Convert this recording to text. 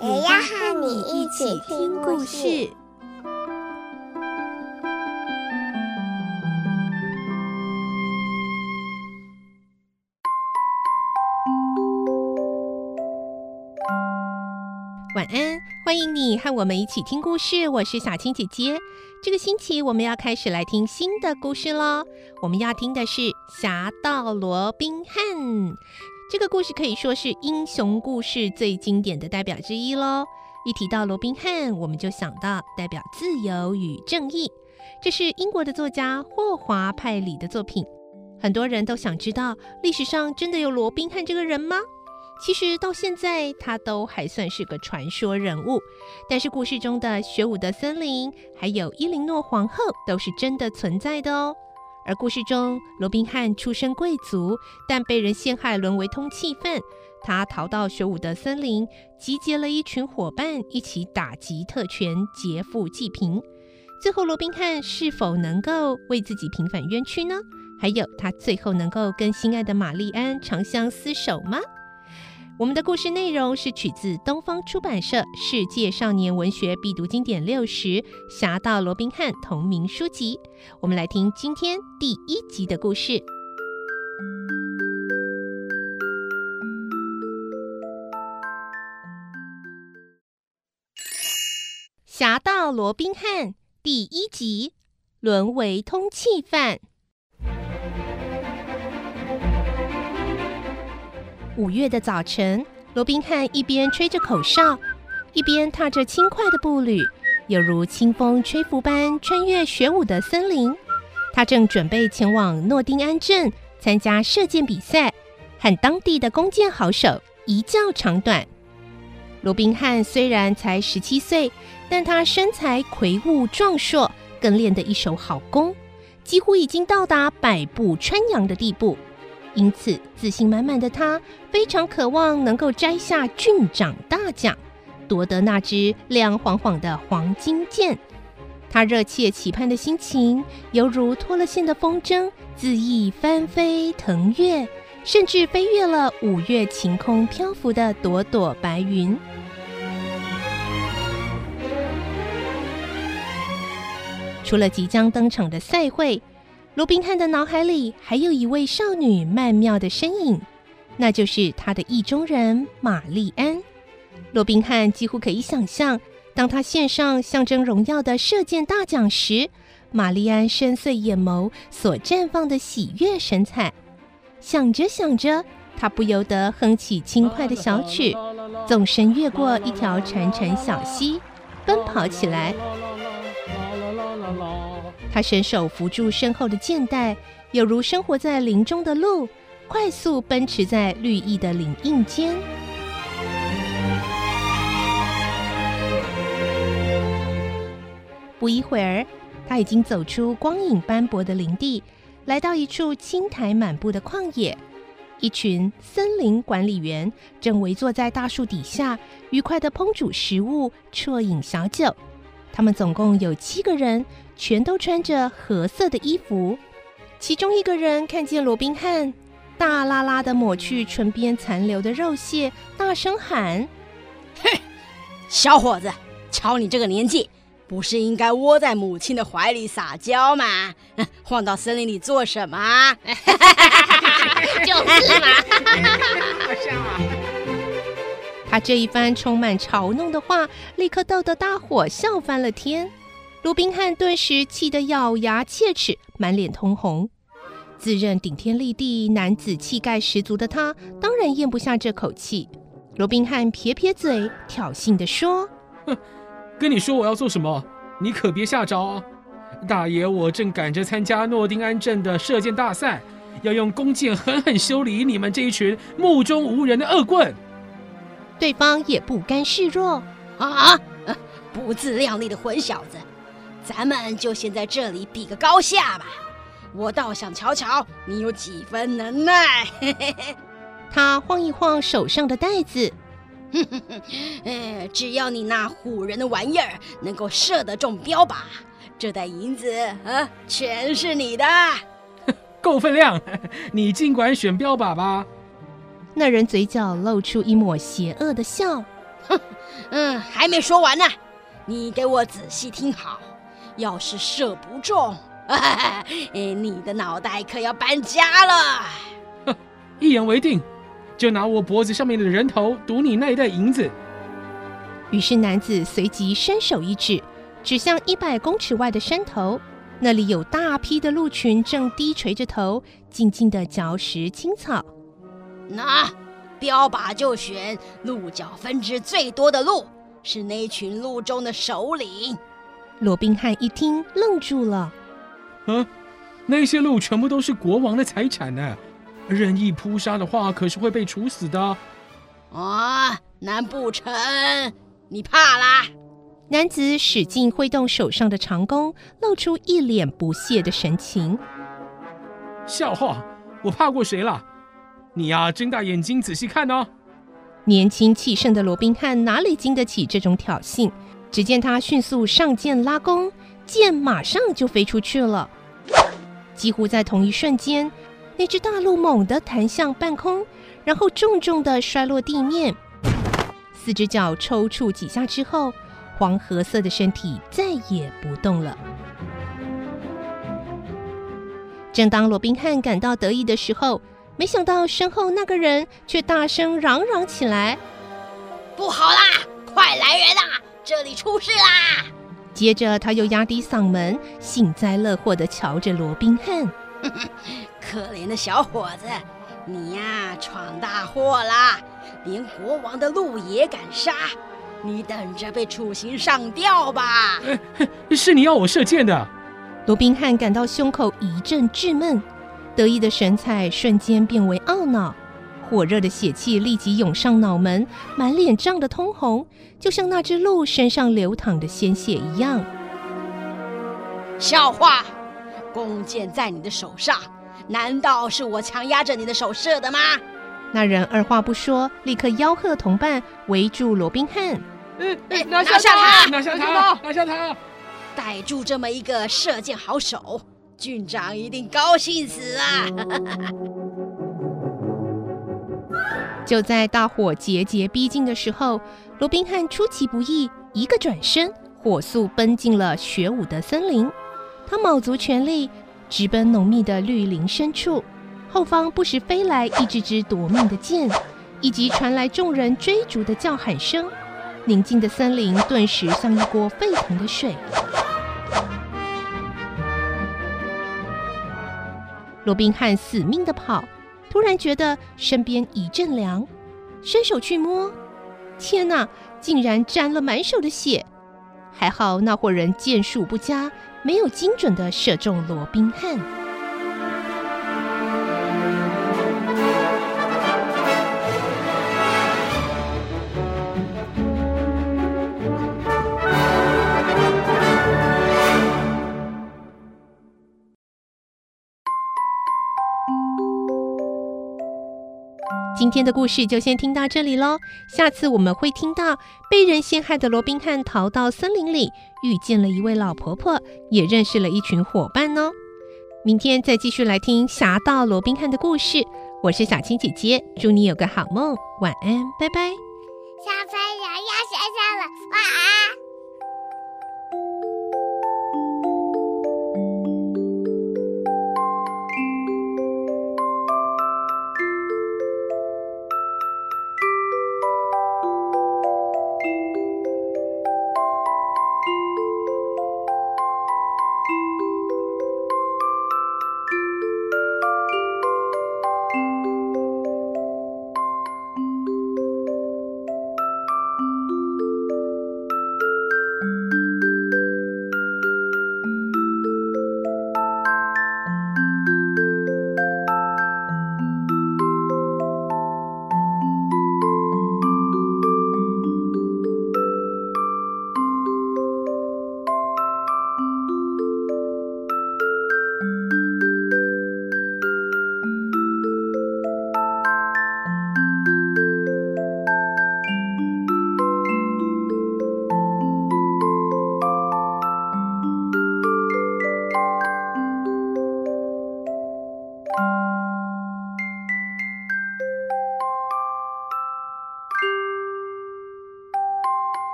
也要和你一起听故事。晚安，欢迎你和我们一起听故事。我是小青姐姐。这个星期我们要开始来听新的故事喽。我们要听的是《侠盗罗宾汉》。这个故事可以说是英雄故事最经典的代表之一喽。一提到罗宾汉，我们就想到代表自由与正义。这是英国的作家霍华派里的作品。很多人都想知道，历史上真的有罗宾汉这个人吗？其实到现在，他都还算是个传说人物。但是故事中的雪伍德森林，还有伊琳诺皇后，都是真的存在的哦。而故事中，罗宾汉出身贵族，但被人陷害，沦为通气犯。他逃到雪伍德森林，集结了一群伙伴，一起打击特权，劫富济贫。最后，罗宾汉是否能够为自己平反冤屈呢？还有，他最后能够跟心爱的玛丽安长相厮守吗？我们的故事内容是取自东方出版社《世界少年文学必读经典六十》《侠盗罗宾汉》同名书籍。我们来听今天第一集的故事，《侠盗罗宾汉》第一集：沦为通缉犯。五月的早晨，罗宾汉一边吹着口哨，一边踏着轻快的步履，犹如清风吹拂般穿越雪伍德森林。他正准备前往诺丁安镇参加射箭比赛，和当地的弓箭好手一较长短。罗宾汉虽然才十七岁，但他身材魁梧壮硕，更练得一手好弓，几乎已经到达百步穿杨的地步。因此，自信满满的他非常渴望能够摘下郡长大奖，夺得那支亮晃晃的黄金剑。他热切期盼的心情，犹如脱了线的风筝，恣意翻飞腾跃，甚至飞越了五月晴空漂浮的朵朵白云。除了即将登场的赛会，罗宾汉的脑海里还有一位少女曼妙的身影，那就是他的意中人玛丽安。罗宾汉几乎可以想象，当他献上象征荣耀的射箭大奖时，玛丽安深邃眼眸所绽放的喜悦神采。想着想着，他不由得哼起轻快的小曲，纵身越过一条潺潺小溪，奔跑起来。他伸手扶住身后的箭袋，有如生活在林中的鹿，快速奔驰在绿意的林荫间。不一会儿，他已经走出光影斑驳的林地，来到一处青苔满布的旷野。一群森林管理员正围坐在大树底下，愉快地烹煮食物，啜饮小酒。他们总共有七个人。全都穿着褐色的衣服，其中一个人看见罗宾汉，大拉拉的抹去唇边残留的肉屑，大声喊：“哼，小伙子，瞧你这个年纪，不是应该窝在母亲的怀里撒娇吗？晃到森林里做什么？就是嘛！好像啊！他这一番充满嘲弄的话，立刻逗得大伙笑翻了天。罗宾汉顿时气得咬牙切齿，满脸通红。自认顶天立地、男子气概十足的他，当然咽不下这口气。罗宾汉撇撇嘴，挑衅地说：“哼，跟你说我要做什么，你可别吓着啊！大爷，我正赶着参加诺丁安镇的射箭大赛，要用弓箭狠狠修理你们这一群目中无人的恶棍。”对方也不甘示弱。啊！不自量力的混小子，咱们就先在这里比个高下吧。我倒想瞧瞧你有几分能耐。他晃一晃手上的袋子，哼哼哼，哎，只要你那唬人的玩意儿能够射得中标靶，这袋银子啊，全是你的。够分量，你尽管选标靶吧。那人嘴角露出一抹邪恶的笑。哼，嗯，还没说完呢，你给我仔细听好，要是射不中，哎，你的脑袋可要搬家了。哼，一言为定，就拿我脖子上面的人头赌你那一袋银子。于是男子随即伸手一指，指向一百公尺外的山头，那里有大批的鹿群正低垂着头，静静的嚼食青草。那。标靶就选鹿角分支最多的鹿，是那群鹿中的首领。罗宾汉一听，愣住了。嗯，那些鹿全部都是国王的财产呢，任意扑杀的话，可是会被处死的。啊，难不成你怕啦？男子使劲挥动手上的长弓，露出一脸不屑的神情。笑话，我怕过谁了？你呀，睁大眼睛仔细看哦！年轻气盛的罗宾汉哪里经得起这种挑衅？只见他迅速上箭拉弓，箭马上就飞出去了。几乎在同一瞬间，那只大鹿猛地弹向半空，然后重重地摔落地面。四只脚抽搐几下之后，黄褐色的身体再也不动了。正当罗宾汉感到得意的时候，没想到身后那个人却大声嚷嚷起来：“不好啦！快来人啊！这里出事啦！”接着他又压低嗓门，幸灾乐祸地瞧着罗宾汉：“ 可怜的小伙子，你呀闯大祸啦！连国王的鹿也敢杀，你等着被处刑上吊吧！” 是你要我射箭的。罗宾汉感到胸口一阵滞闷。得意的神采瞬间变为懊恼，火热的血气立即涌上脑门，满脸涨得通红，就像那只鹿身上流淌的鲜血一样。笑话！弓箭在你的手上，难道是我强压着你的手射的吗？那人二话不说，立刻吆喝同伴围住罗宾汉。嗯，拿下他！拿下他！拿下他！逮住这么一个射箭好手！郡长一定高兴死啊！就在大火节节逼近的时候，罗宾汉出其不意，一个转身，火速奔进了雪舞的森林。他卯足全力，直奔浓密的绿林深处。后方不时飞来一支支夺命的箭，以及传来众人追逐的叫喊声。宁静的森林顿时像一锅沸腾的水。罗宾汉死命的跑，突然觉得身边一阵凉，伸手去摸，天哪，竟然沾了满手的血！还好那伙人箭术不佳，没有精准的射中罗宾汉。今天的故事就先听到这里喽下次我们会听到被人陷害的罗宾汉逃到森林里遇见了一位老婆婆也认识了一群伙伴哦。明天再继续来听侠盗罗宾汉的故事我是小青姐姐祝你有个好梦晚安拜拜。小朋友要睡觉了晚安。